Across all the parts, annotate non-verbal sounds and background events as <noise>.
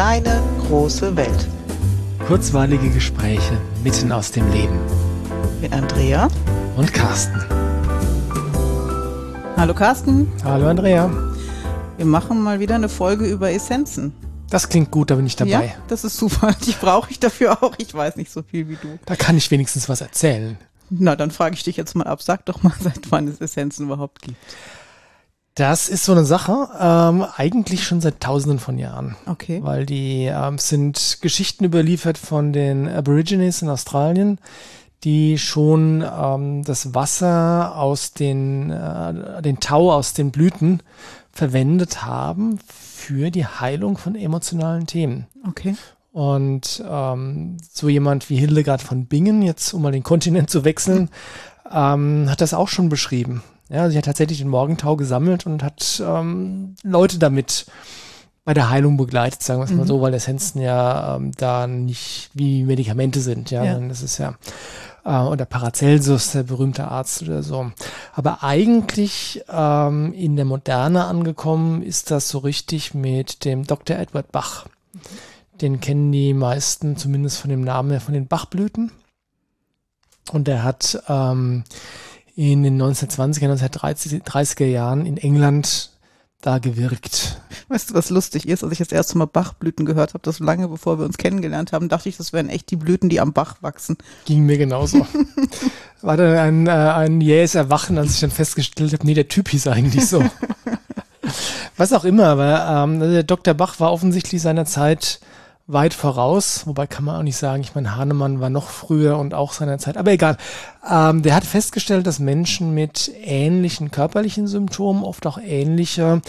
kleine, große Welt. Kurzweilige Gespräche mitten aus dem Leben. Mit Andrea und Carsten. Hallo Carsten. Hallo Andrea. Wir machen mal wieder eine Folge über Essenzen. Das klingt gut, da bin ich dabei. Ja, das ist super. <laughs> Die brauche ich dafür auch. Ich weiß nicht so viel wie du. Da kann ich wenigstens was erzählen. Na, dann frage ich dich jetzt mal ab. Sag doch mal, <laughs> seit wann es Essenzen überhaupt gibt. Das ist so eine Sache, ähm, eigentlich schon seit tausenden von Jahren. Okay. Weil die ähm, sind Geschichten überliefert von den Aborigines in Australien, die schon ähm, das Wasser aus den, äh, den Tau aus den Blüten verwendet haben für die Heilung von emotionalen Themen. Okay. Und ähm, so jemand wie Hildegard von Bingen, jetzt um mal den Kontinent zu wechseln, ähm, hat das auch schon beschrieben. Ja, sie hat tatsächlich den Morgentau gesammelt und hat ähm, Leute damit bei der Heilung begleitet, sagen wir es mal mhm. so, weil Essenzen ja ähm, da nicht wie Medikamente sind. Ja, ja. das ist ja äh, oder Paracelsus, der berühmte Arzt oder so. Aber eigentlich ähm, in der Moderne angekommen ist das so richtig mit dem Dr. Edward Bach. Den kennen die meisten zumindest von dem Namen her von den Bachblüten. Und er hat ähm, in den 1920er, 1930er Jahren in England da gewirkt. Weißt du, was lustig ist? Als ich das erste Mal Bachblüten gehört habe, das lange bevor wir uns kennengelernt haben, dachte ich, das wären echt die Blüten, die am Bach wachsen. Ging mir genauso. <laughs> War dann ein, äh, ein jähes Erwachen, als ich dann festgestellt habe, nee, der Typ hieß eigentlich so. <laughs> was auch immer, aber ähm, der Dr. Bach war offensichtlich seiner Zeit weit voraus, wobei kann man auch nicht sagen, ich meine, Hahnemann war noch früher und auch seiner Zeit, aber egal. Ähm, der hat festgestellt, dass Menschen mit ähnlichen körperlichen Symptomen oft auch ähnliche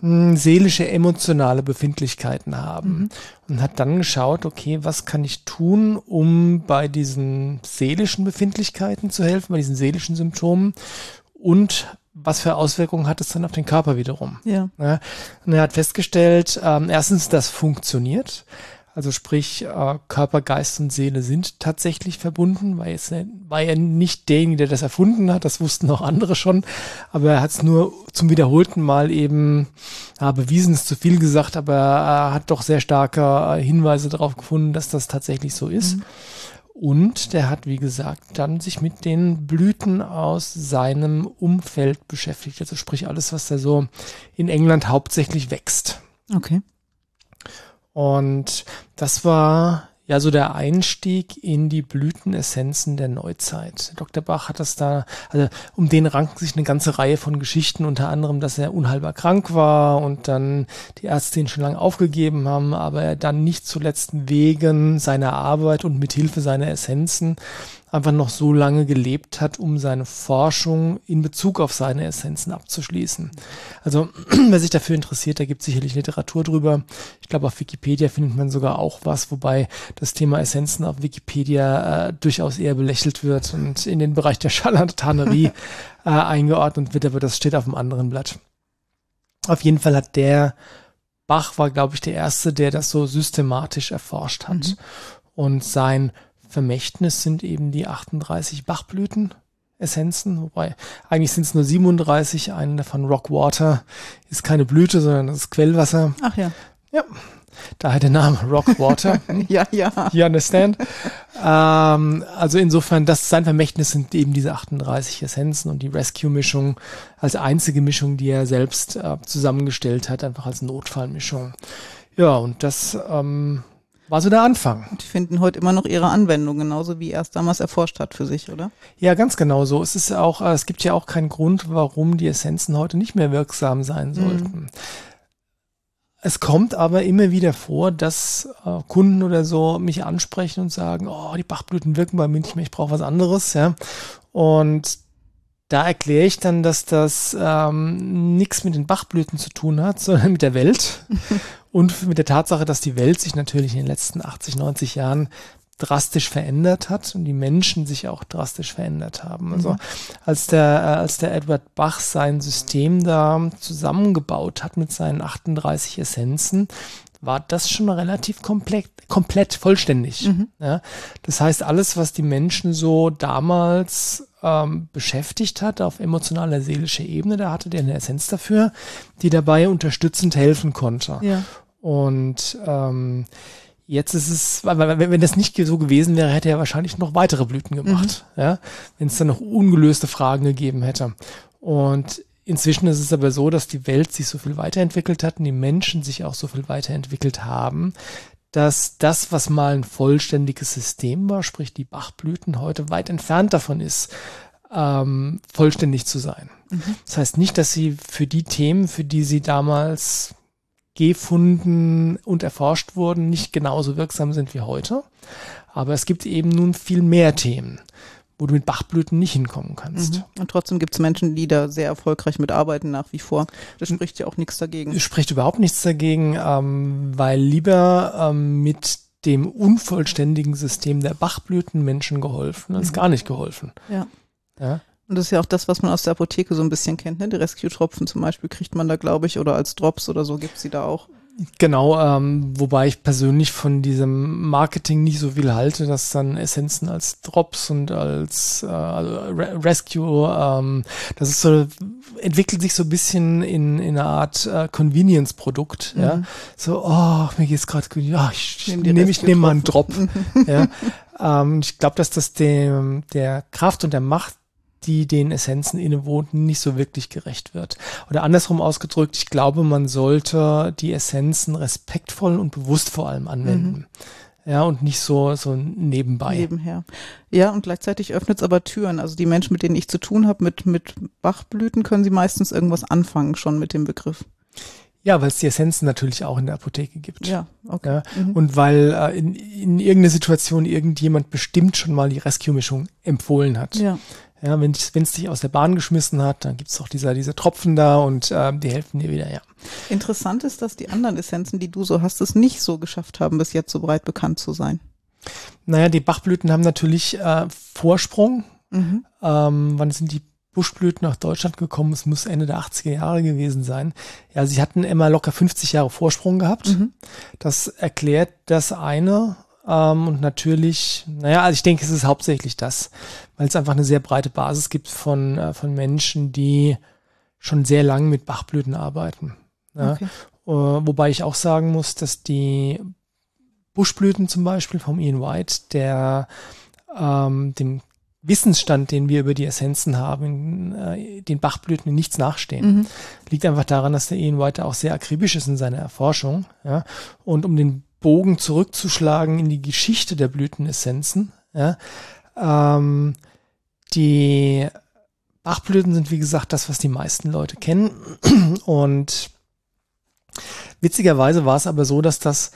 mh, hm, seelische, emotionale Befindlichkeiten haben mhm. und hat dann geschaut, okay, was kann ich tun, um bei diesen seelischen Befindlichkeiten zu helfen, bei diesen seelischen Symptomen und was für Auswirkungen hat es dann auf den Körper wiederum? Ja. ja und er hat festgestellt, ähm, erstens, das funktioniert. Also sprich, äh, Körper, Geist und Seele sind tatsächlich verbunden, weil es war ja nicht derjenige, der das erfunden hat, das wussten auch andere schon, aber er hat es nur zum wiederholten Mal eben ja, bewiesen, ist zu viel gesagt, aber er hat doch sehr starke äh, Hinweise darauf gefunden, dass das tatsächlich so ist. Mhm. Und der hat, wie gesagt, dann sich mit den Blüten aus seinem Umfeld beschäftigt. Also sprich alles, was da so in England hauptsächlich wächst. Okay. Und das war ja so der Einstieg in die Blütenessenzen der Neuzeit. Dr. Bach hat das da, also um den ranken sich eine ganze Reihe von Geschichten, unter anderem, dass er unheilbar krank war und dann die Ärzte ihn schon lange aufgegeben haben, aber er dann nicht zuletzt wegen seiner Arbeit und mit Hilfe seiner Essenzen einfach noch so lange gelebt hat, um seine Forschung in Bezug auf seine Essenzen abzuschließen. Also <clears throat> wer sich dafür interessiert, da gibt es sicherlich Literatur drüber. Ich glaube, auf Wikipedia findet man sogar auch was, wobei das Thema Essenzen auf Wikipedia äh, durchaus eher belächelt wird und in den Bereich der Scharlatanerie <laughs> äh, eingeordnet wird, aber das steht auf einem anderen Blatt. Auf jeden Fall hat der Bach war, glaube ich, der erste, der das so systematisch erforscht hat. Mhm. Und sein Vermächtnis sind eben die 38 Bachblüten. Essenzen, wobei eigentlich sind es nur 37. Eine davon Rockwater ist keine Blüte, sondern das ist Quellwasser. Ach ja. Ja, daher der Name Rockwater. <laughs> ja, ja. You understand? ähm, also insofern, das sein Vermächtnis sind eben diese 38 Essenzen und die Rescue-Mischung als einzige Mischung, die er selbst äh, zusammengestellt hat, einfach als Notfallmischung. Ja, und das ähm, war so der Anfang. Die finden heute immer noch ihre Anwendung, genauso wie er es damals erforscht hat für sich, oder? Ja, ganz genau so. Es ist auch, äh, es gibt ja auch keinen Grund, warum die Essenzen heute nicht mehr wirksam sein mhm. sollten. Mhm. Es kommt aber immer wieder vor, dass äh, Kunden oder so mich ansprechen und sagen, oh, die Bachblüten wirken bei mir nicht mehr, ich brauche was anderes, ja. Und da erkläre ich dann, dass das ähm, nichts mit den Bachblüten zu tun hat, <laughs> sondern mit der Welt <laughs> und mit der Tatsache, dass die Welt sich natürlich in den letzten 80, 90 Jahren drastisch verändert hat und die Menschen sich auch drastisch verändert haben. Also mhm. als der, äh, als der Edward Bach sein System da zusammengebaut hat mit seinen 38 Essenzen, war das schon relativ komplett, komplett vollständig. Mhm. Ja, das heißt, alles, was die Menschen so damals ähm, beschäftigt hat auf emotionaler, seelischer Ebene, da hatte der eine Essenz dafür, die dabei unterstützend helfen konnte. Ja. Und ähm, jetzt ist es, wenn das nicht so gewesen wäre, hätte er wahrscheinlich noch weitere Blüten gemacht, mhm. ja, wenn es dann noch ungelöste Fragen gegeben hätte. Und inzwischen ist es aber so, dass die Welt sich so viel weiterentwickelt hat und die Menschen sich auch so viel weiterentwickelt haben, dass das, was mal ein vollständiges System war, sprich die Bachblüten, heute weit entfernt davon ist, ähm, vollständig zu sein. Mhm. Das heißt nicht, dass sie für die Themen, für die sie damals gefunden und erforscht wurden, nicht genauso wirksam sind wie heute. Aber es gibt eben nun viel mehr Themen, wo du mit Bachblüten nicht hinkommen kannst. Mhm. Und trotzdem gibt es Menschen, die da sehr erfolgreich mitarbeiten nach wie vor. Das spricht ja auch nichts dagegen. Spricht überhaupt nichts dagegen, ähm, weil lieber ähm, mit dem unvollständigen System der Bachblüten Menschen geholfen als mhm. gar nicht geholfen. Ja. ja. Und das ist ja auch das, was man aus der Apotheke so ein bisschen kennt. Ne? Die Rescue-Tropfen zum Beispiel kriegt man da, glaube ich, oder als Drops oder so gibt sie da auch. Genau, ähm, wobei ich persönlich von diesem Marketing nicht so viel halte, dass dann Essenzen als Drops und als äh, also Rescue, ähm, das ist so, entwickelt sich so ein bisschen in, in eine Art äh, Convenience-Produkt. Mhm. Ja? So, oh, mir geht's gerade gut, ja, ich nehme nehm, ich nehm mal einen Drop. <laughs> ja? ähm, ich glaube, dass das dem der Kraft und der Macht die den Essenzen innewohnten, nicht so wirklich gerecht wird. Oder andersrum ausgedrückt, ich glaube, man sollte die Essenzen respektvoll und bewusst vor allem anwenden. Mhm. Ja, und nicht so, so nebenbei. Nebenher. Ja, und gleichzeitig öffnet es aber Türen. Also die Menschen, mit denen ich zu tun habe, mit, mit Bachblüten, können sie meistens irgendwas anfangen schon mit dem Begriff. Ja, weil es die Essenzen natürlich auch in der Apotheke gibt. Ja, okay. Ja, mhm. Und weil äh, in, in irgendeiner Situation irgendjemand bestimmt schon mal die Rescue-Mischung empfohlen hat. Ja. Ja, wenn es dich aus der Bahn geschmissen hat, dann gibt's auch dieser, diese Tropfen da und äh, die helfen dir wieder, ja. Interessant ist, dass die anderen Essenzen, die du so hast, es nicht so geschafft haben, bis jetzt so breit bekannt zu sein. Naja, die Bachblüten haben natürlich äh, Vorsprung. Mhm. Ähm, wann sind die Buschblüten nach Deutschland gekommen? Es muss Ende der 80er Jahre gewesen sein. Ja, sie hatten immer locker 50 Jahre Vorsprung gehabt. Mhm. Das erklärt das eine. Ähm, und natürlich, naja, also ich denke, es ist hauptsächlich das, weil es einfach eine sehr breite Basis gibt von, äh, von Menschen, die schon sehr lang mit Bachblüten arbeiten. Ja? Okay. Uh, wobei ich auch sagen muss, dass die Buschblüten zum Beispiel vom Ian White, der ähm, dem Wissensstand, den wir über die Essenzen haben, äh, den Bachblüten in nichts nachstehen. Mhm. Liegt einfach daran, dass der Ian White auch sehr akribisch ist in seiner Erforschung. Ja? Und um den Bogen zurückzuschlagen in die Geschichte der Blütenessenzen. Ja, ähm, die Bachblüten sind, wie gesagt, das, was die meisten Leute kennen. Und witzigerweise war es aber so, dass das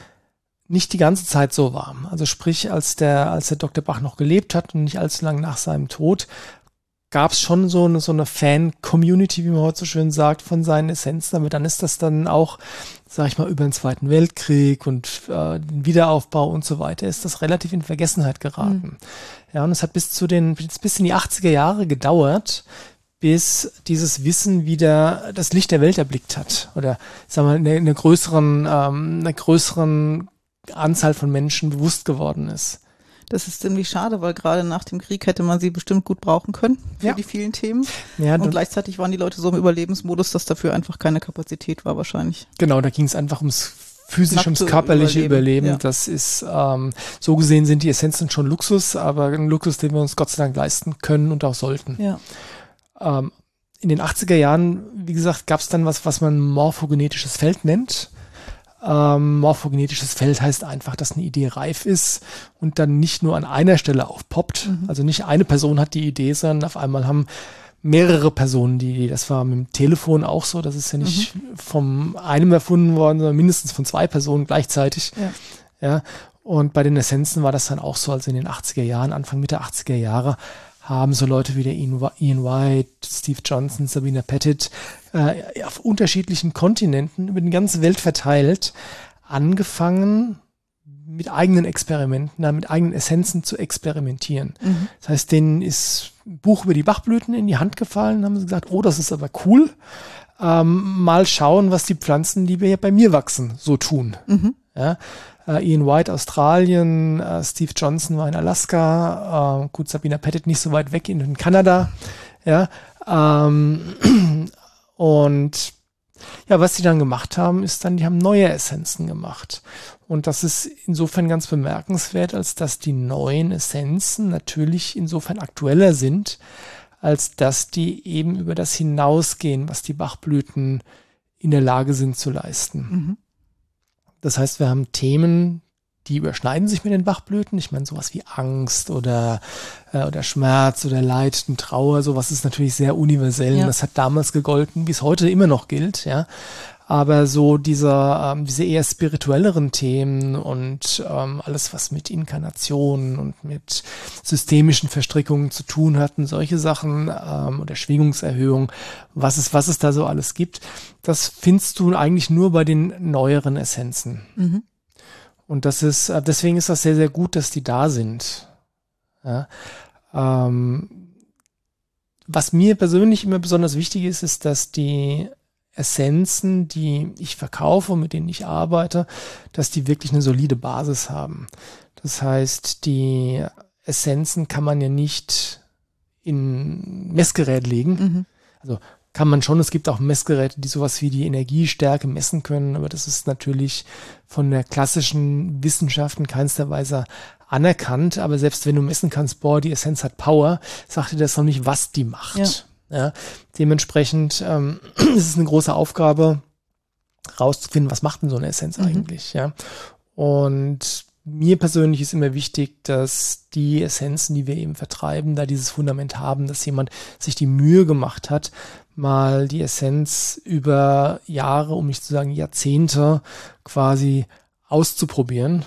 nicht die ganze Zeit so war. Also sprich, als der, als der Dr. Bach noch gelebt hat und nicht allzu lang nach seinem Tod, gab es schon so eine, so eine Fan-Community, wie man heute so schön sagt, von seinen Essenzen. Aber dann ist das dann auch, sag ich mal, über den Zweiten Weltkrieg und äh, den Wiederaufbau und so weiter, ist das relativ in Vergessenheit geraten. Mhm. Ja, und es hat bis zu den, bis in die 80er Jahre gedauert, bis dieses Wissen wieder das Licht der Welt erblickt hat. Oder sagen wir, eine, eine größeren, ähm, eine größeren Anzahl von Menschen bewusst geworden ist. Das ist ziemlich schade, weil gerade nach dem Krieg hätte man sie bestimmt gut brauchen können für ja. die vielen Themen. Ja, und gleichzeitig waren die Leute so im Überlebensmodus, dass dafür einfach keine Kapazität war wahrscheinlich. Genau, da ging es einfach ums physisch ums körperliche Überleben. Überleben. Ja. Das ist ähm, so gesehen sind die Essenzen schon Luxus, aber ein Luxus, den wir uns Gott sei Dank leisten können und auch sollten. Ja. Ähm, in den 80er Jahren, wie gesagt, gab es dann was, was man morphogenetisches Feld nennt. Ähm, morphogenetisches Feld heißt einfach, dass eine Idee reif ist und dann nicht nur an einer Stelle aufpoppt. Mhm. Also nicht eine Person hat die Idee, sondern auf einmal haben mehrere Personen die Idee. Das war mit dem Telefon auch so. Das ist ja nicht mhm. vom einem erfunden worden, sondern mindestens von zwei Personen gleichzeitig. Ja. ja. Und bei den Essenzen war das dann auch so, also in den 80er Jahren, Anfang Mitte 80er Jahre, haben so Leute wie der Ian White, Steve Johnson, Sabina Pettit äh, auf unterschiedlichen Kontinenten über die ganze Welt verteilt angefangen, mit eigenen Experimenten, mit eigenen Essenzen zu experimentieren. Mhm. Das heißt, denen ist ein Buch über die Bachblüten in die Hand gefallen, haben sie gesagt, oh, das ist aber cool. Ähm, mal schauen, was die Pflanzen, die wir bei mir wachsen, so tun. Mhm. Ja, äh, Ian White Australien, äh, Steve Johnson war in Alaska, äh, gut, Sabina Pettit nicht so weit weg in, Kanada. Ja, ähm, <clears throat> und Ja, was sie dann gemacht haben, ist dann, die haben neue Essenzen gemacht. Und das ist insofern ganz bemerkenswert, als dass die neuen Essenzen natürlich insofern aktueller sind, als dass die eben über das hinausgehen, was die Bachblüten in der Lage sind zu leisten. Mhm. Das heißt, wir haben Themen, die überschneiden sich mit den Bachblüten. Ich meine, sowas wie Angst oder, äh, oder Schmerz oder Leid und Trauer, sowas ist natürlich sehr universell. Ja. Das hat damals gegolten, wie es heute immer noch gilt, ja. Aber so dieser, ähm, diese eher spirituelleren Themen und ähm, alles, was mit Inkarnationen und mit systemischen Verstrickungen zu tun hatten, solche Sachen ähm, oder Schwingungserhöhung, was es, was es da so alles gibt, das findest du eigentlich nur bei den neueren Essenzen. Mhm. Und das ist, äh, deswegen ist das sehr, sehr gut, dass die da sind. Ja. Ähm, was mir persönlich immer besonders wichtig ist, ist, dass die Essenzen, die ich verkaufe, mit denen ich arbeite, dass die wirklich eine solide Basis haben. Das heißt, die Essenzen kann man ja nicht in Messgerät legen. Mhm. Also kann man schon. Es gibt auch Messgeräte, die sowas wie die Energiestärke messen können, aber das ist natürlich von der klassischen Wissenschaft in keinster Weise anerkannt. Aber selbst wenn du messen kannst, boah, die Essenz hat Power, sagt dir das noch nicht, was die macht. Ja. Ja, dementsprechend ähm, <clears throat> ist es eine große Aufgabe, rauszufinden, was macht denn so eine Essenz mhm. eigentlich, ja. Und mir persönlich ist immer wichtig, dass die Essenzen, die wir eben vertreiben, da dieses Fundament haben, dass jemand sich die Mühe gemacht hat, mal die Essenz über Jahre, um nicht zu sagen Jahrzehnte quasi auszuprobieren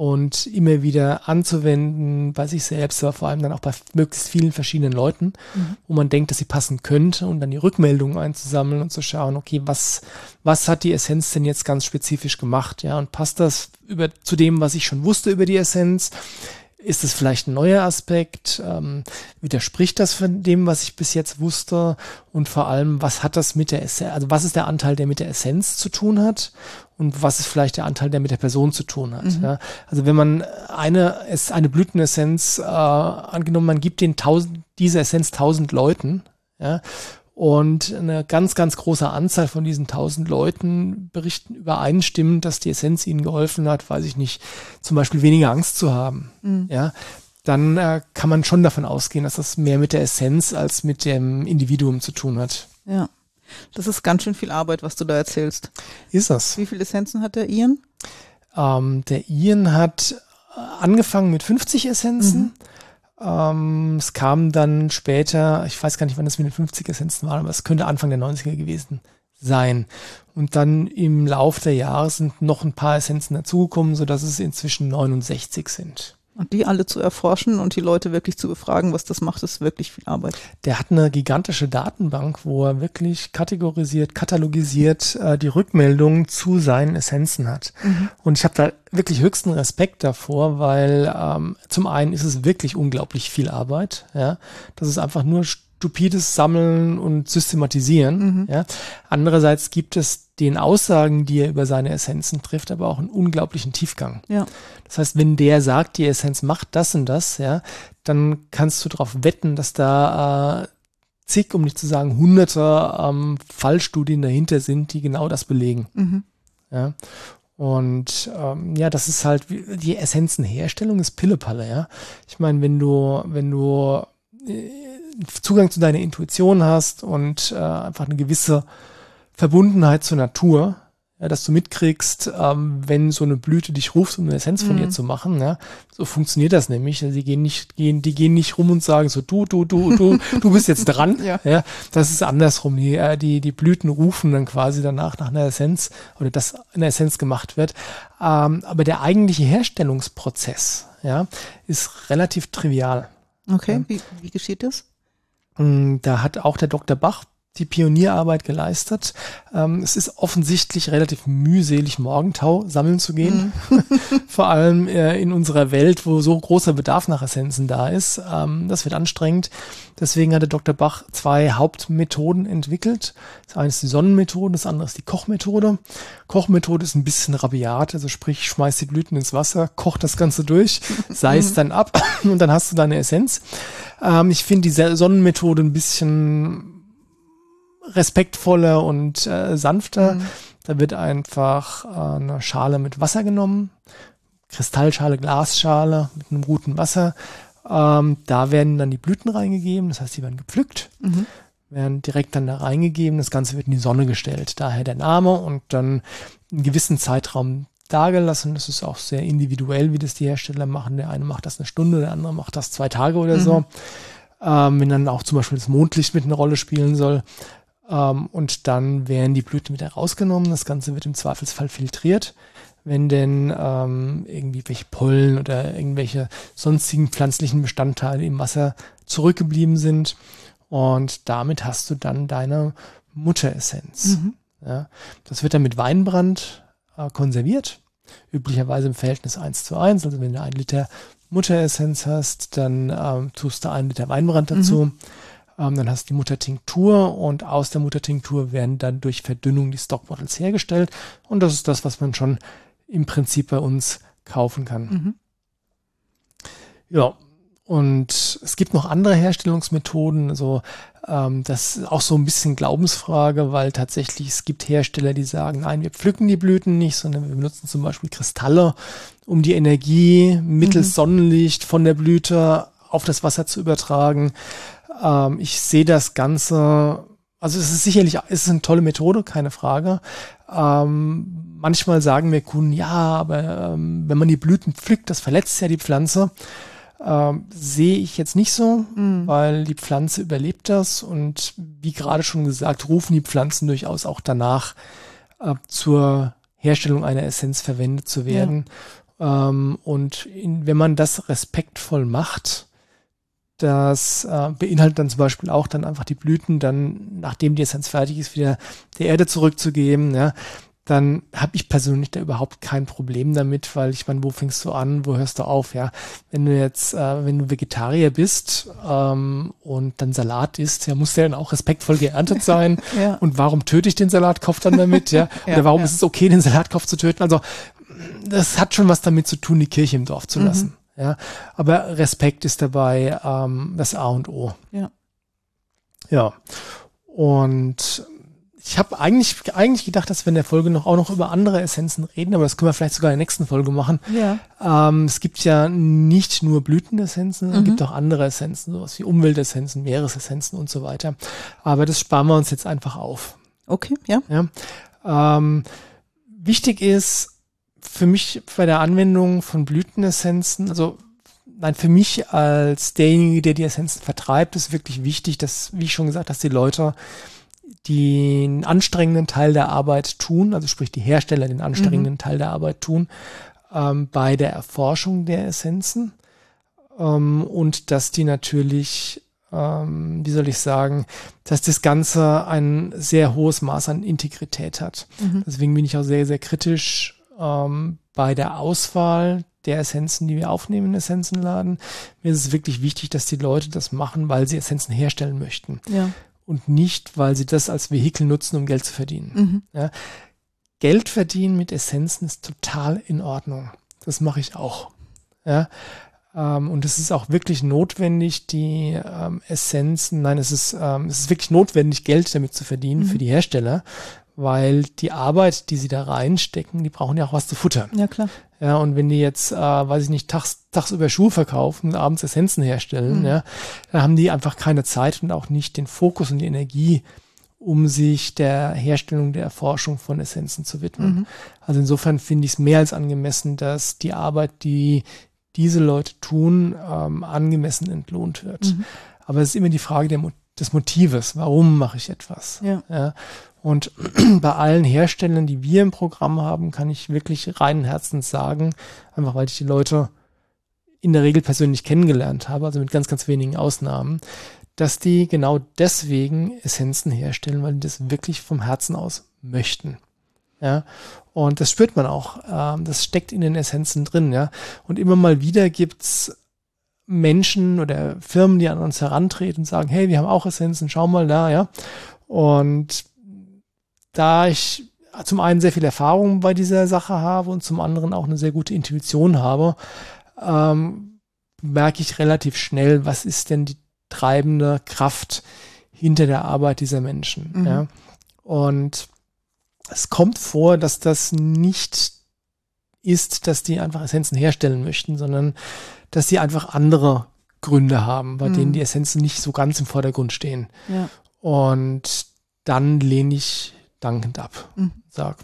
und immer wieder anzuwenden bei sich selbst, aber vor allem dann auch bei möglichst vielen verschiedenen Leuten, mhm. wo man denkt, dass sie passen könnte und dann die Rückmeldungen einzusammeln und zu schauen, okay, was, was hat die Essenz denn jetzt ganz spezifisch gemacht, ja, und passt das über, zu dem, was ich schon wusste über die Essenz? Ist es vielleicht ein neuer Aspekt? Ähm, widerspricht das von dem, was ich bis jetzt wusste? Und vor allem, was hat das mit der Essenz, also was ist der Anteil, der mit der Essenz zu tun hat? Und was ist vielleicht der Anteil, der mit der Person zu tun hat? Mhm. Ja? Also wenn man eine, eine Blütenessenz, äh, angenommen, man gibt den tausend, diese Essenz tausend Leuten, ja, und eine ganz, ganz große Anzahl von diesen tausend Leuten berichten übereinstimmend, dass die Essenz ihnen geholfen hat, weiß ich nicht, zum Beispiel weniger Angst zu haben. Mhm. Ja, dann äh, kann man schon davon ausgehen, dass das mehr mit der Essenz als mit dem Individuum zu tun hat. Ja. Das ist ganz schön viel Arbeit, was du da erzählst. Ist das? Wie viele Essenzen hat der Ian? Ähm, der Ian hat äh, angefangen mit 50 Essenzen. Mhm ähm, es kam dann später, ich weiß gar nicht, wann das mit den 50 Essenzen war, aber es könnte Anfang der 90er gewesen sein. Und dann im Lauf der Jahre sind noch ein paar Essenzen dazugekommen, sodass es inzwischen 69 sind. Und die alle zu erforschen und die Leute wirklich zu befragen, was das macht, ist wirklich viel Arbeit. Der hat eine gigantische Datenbank, wo er wirklich kategorisiert, katalogisiert äh, die Rückmeldungen zu seinen Essenzen hat. Mhm. Und ich habe da wirklich höchsten Respekt davor, weil ähm, zum einen ist es wirklich unglaublich viel Arbeit. Ja, das ist einfach nur stupides Sammeln und Systematisieren. Mhm. Ja. Andererseits gibt es den Aussagen, die er über seine Essenzen trifft, aber auch einen unglaublichen Tiefgang. Ja. Das heißt, wenn der sagt, die Essenz macht das und das, ja, dann kannst du darauf wetten, dass da äh, zig, um nicht zu sagen hunderte ähm, Fallstudien dahinter sind, die genau das belegen. Mhm. Ja. Und ähm, ja, das ist halt die Essenzenherstellung ist Pillepalle, ja. Ich meine, wenn du, wenn du äh, Zugang zu deiner Intuition hast und äh, einfach eine gewisse Verbundenheit zur Natur, ja, dass du mitkriegst, ähm, wenn so eine Blüte dich ruft, um eine Essenz von mhm. dir zu machen. Ja, so funktioniert das nämlich. Die gehen nicht, gehen, die gehen nicht rum und sagen so, du, du, du, du, du bist jetzt dran. <laughs> ja. ja, das ist andersrum. Die, äh, die, die Blüten rufen dann quasi danach nach einer Essenz oder dass eine Essenz gemacht wird. Ähm, aber der eigentliche Herstellungsprozess, ja, ist relativ trivial. Okay, ja. wie, wie geschieht das? Mm, da hat auch der Dr. Bach die Pionierarbeit geleistet. Ähm, es ist offensichtlich relativ mühselig, Morgentau sammeln zu gehen. Mhm. <laughs> Vor allem äh, in unserer Welt, wo so großer Bedarf nach Essenzen da ist. Ähm, das wird anstrengend. Deswegen hatte Dr. Bach zwei Hauptmethoden entwickelt. Das eine ist die Sonnenmethode, das andere ist die Kochmethode. Kochmethode ist ein bisschen rabiat, also sprich, schmeiß die Blüten ins Wasser, koch das Ganze durch, sei es <laughs> dann ab <laughs> und dann hast du deine Essenz. Ähm, ich finde die Sonnenmethode ein bisschen respektvoller und äh, sanfter. Mhm. Da wird einfach äh, eine Schale mit Wasser genommen, Kristallschale, Glasschale mit einem guten Wasser. Ähm, da werden dann die Blüten reingegeben, das heißt, die werden gepflückt, mhm. werden direkt dann da reingegeben. Das Ganze wird in die Sonne gestellt, daher der Name und dann einen gewissen Zeitraum dagelassen. Das ist auch sehr individuell, wie das die Hersteller machen. Der eine macht das eine Stunde, der andere macht das zwei Tage oder mhm. so. Ähm, wenn dann auch zum Beispiel das Mondlicht mit eine Rolle spielen soll. Ähm, und dann werden die Blüten wieder rausgenommen. Das Ganze wird im Zweifelsfall filtriert. Wenn denn ähm, irgendwie welche Pollen oder irgendwelche sonstigen pflanzlichen Bestandteile im Wasser zurückgeblieben sind. Und damit hast du dann deine Mutteressenz. Mhm. Ja, das wird dann mit Weinbrand äh, konserviert. Üblicherweise im Verhältnis 1 zu 1. Also wenn du ein Liter Mutteressenz hast, dann ähm, tust du einen Liter Weinbrand dazu. Mhm. Ähm, dann hast du die Muttertinktur und aus der Muttertinktur werden dann durch Verdünnung die Stockbottles hergestellt. Und das ist das, was man schon im Prinzip bei uns kaufen kann. Mhm. Ja, und es gibt noch andere Herstellungsmethoden. Also ähm, das ist auch so ein bisschen Glaubensfrage, weil tatsächlich es gibt Hersteller, die sagen, nein, wir pflücken die Blüten nicht, sondern wir benutzen zum Beispiel Kristalle, um die Energie mittels mhm. Sonnenlicht von der Blüte auf das Wasser zu übertragen. Ähm, ich sehe das Ganze, also es ist sicherlich, es ist eine tolle Methode, keine Frage. Ähm, manchmal sagen mir Kunden, ja, aber ähm, wenn man die Blüten pflückt, das verletzt ja die Pflanze. Ähm, sehe ich jetzt nicht so, mhm. weil die Pflanze überlebt das und wie gerade schon gesagt, rufen die Pflanzen durchaus auch danach äh, zur Herstellung einer Essenz verwendet zu werden. Ja. Ähm, und in, wenn man das respektvoll macht, das äh, beinhaltet dann zum Beispiel auch dann einfach die Blüten dann, nachdem die Essenz fertig ist, wieder der Erde zurückzugeben. Ja dann habe ich persönlich da überhaupt kein Problem damit, weil ich meine, wo fängst du an, wo hörst du auf, ja? Wenn du jetzt, äh, wenn du Vegetarier bist ähm, und dann Salat isst, ja, muss der dann auch respektvoll geerntet sein. <laughs> ja. Und warum töte ich den Salatkopf dann damit, ja? <laughs> Oder ja, warum ja. ist es okay, den Salatkopf zu töten? Also das hat schon was damit zu tun, die Kirche im Dorf zu mhm. lassen. Ja, aber Respekt ist dabei ähm, das A und O. Ja. Ja. Und ich habe eigentlich, eigentlich gedacht, dass wir in der Folge noch auch noch über andere Essenzen reden, aber das können wir vielleicht sogar in der nächsten Folge machen. Ja. Ähm, es gibt ja nicht nur Blütenessenzen, mhm. es gibt auch andere Essenzen, sowas wie Umweltessenzen, Meeresessenzen und so weiter. Aber das sparen wir uns jetzt einfach auf. Okay, ja. ja. Ähm, wichtig ist für mich bei der Anwendung von Blütenessenzen, also nein, für mich als derjenige, der die Essenzen vertreibt, ist wirklich wichtig, dass, wie ich schon gesagt, dass die Leute den anstrengenden Teil der Arbeit tun, also sprich die Hersteller den anstrengenden mhm. Teil der Arbeit tun, ähm, bei der Erforschung der Essenzen ähm, und dass die natürlich, ähm, wie soll ich sagen, dass das Ganze ein sehr hohes Maß an Integrität hat. Mhm. Deswegen bin ich auch sehr, sehr kritisch ähm, bei der Auswahl der Essenzen, die wir aufnehmen in Essenzenladen. Mir ist es wirklich wichtig, dass die Leute das machen, weil sie Essenzen herstellen möchten. Ja und nicht, weil sie das als Vehikel nutzen, um Geld zu verdienen. Mhm. Ja. Geld verdienen mit Essenzen ist total in Ordnung. Das mache ich auch. Ja. Ähm, und es ist auch wirklich notwendig, die ähm, Essenzen, nein, es ist, ähm, es ist wirklich notwendig, Geld damit zu verdienen mhm. für die Hersteller, weil die Arbeit, die sie da reinstecken, die brauchen ja auch was zu futtern. Ja, klar. Ja, und wenn die jetzt, äh, weiß ich nicht, tags, tagsüber Schuhe verkaufen, abends Essenzen herstellen, mhm. ja, dann haben die einfach keine Zeit und auch nicht den Fokus und die Energie, um sich der Herstellung, der Erforschung von Essenzen zu widmen. Mhm. Also insofern finde ich es mehr als angemessen, dass die Arbeit, die diese Leute tun, ähm, angemessen entlohnt wird. Mhm. Aber es ist immer die Frage der, des Motives. Warum mache ich etwas? Ja. ja. Und <clears throat> bei allen Herstellern, die wir im Programm haben, kann ich wirklich reinen Herzens sagen, einfach weil ich die Leute in der Regel persönlich kennengelernt habe, also mit ganz, ganz wenigen Ausnahmen, dass die genau deswegen Essenzen herstellen, weil die das wirklich vom Herzen aus möchten. Ja, und das spürt man auch. Ähm, das steckt in den Essenzen drin, ja. Und immer mal wieder gibt's Menschen oder Firmen, die an uns herantreten und sagen, hey, wir haben auch Essenzen, schau mal da, ja. Und da ich zum einen sehr viel Erfahrung bei dieser Sache habe und zum anderen auch eine sehr gute Intuition habe, ähm, merke ich relativ schnell, was ist denn die treibende Kraft hinter der Arbeit dieser Menschen. Mhm. Ja. Und es kommt vor, dass das nicht ist, dass die einfach Essenzen herstellen möchten, sondern dass sie einfach andere Gründe haben, bei mhm. denen die Essenzen nicht so ganz im Vordergrund stehen. Ja. Und dann lehne ich dankend ab. Mhm. Sag,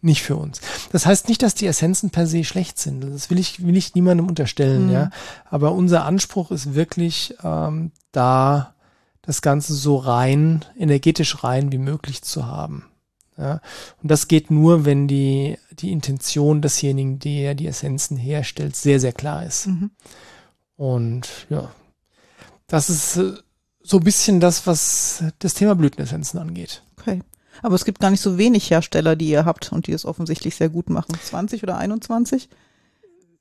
nicht für uns. Das heißt nicht, dass die Essenzen per se schlecht sind. Das will ich, will ich niemandem unterstellen, mhm. ja. Aber unser Anspruch ist wirklich, ähm, da das Ganze so rein, energetisch rein wie möglich zu haben. Ja, und das geht nur, wenn die, die Intention desjenigen, der die Essenzen herstellt, sehr, sehr klar ist. Mhm. Und ja, das ist äh, so ein bisschen das, was das Thema Blütenessenzen angeht. Okay. Aber es gibt gar nicht so wenig Hersteller, die ihr habt und die es offensichtlich sehr gut machen. 20 oder 21?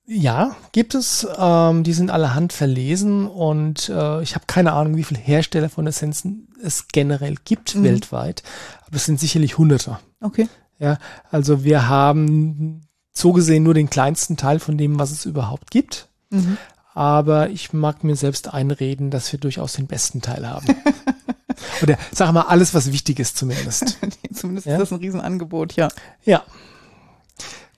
Ja, gibt es. Ähm, die sind allerhand verlesen und äh, ich habe keine Ahnung, wie viele Hersteller von Essenzen es generell gibt mhm. weltweit. Aber es sind sicherlich Hunderte. Okay. Ja, also wir haben so gesehen nur den kleinsten Teil von dem, was es überhaupt gibt. Mhm. Aber ich mag mir selbst einreden, dass wir durchaus den besten Teil haben. <laughs> Oder sag mal, alles, was wichtig ist zumindest. <laughs> zumindest ja? ist das ein Riesenangebot, ja. Ja.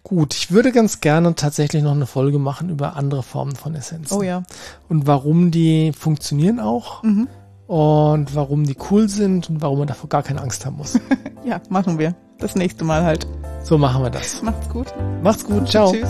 Gut, ich würde ganz gerne tatsächlich noch eine Folge machen über andere Formen von Essenzen. Oh ja. Und warum die funktionieren auch. Mhm. Und warum die cool sind und warum man davor gar keine Angst haben muss. <laughs> ja, machen wir. Das nächste Mal halt. So machen wir das. Macht's gut. Macht's gut. Ciao. Tschüss.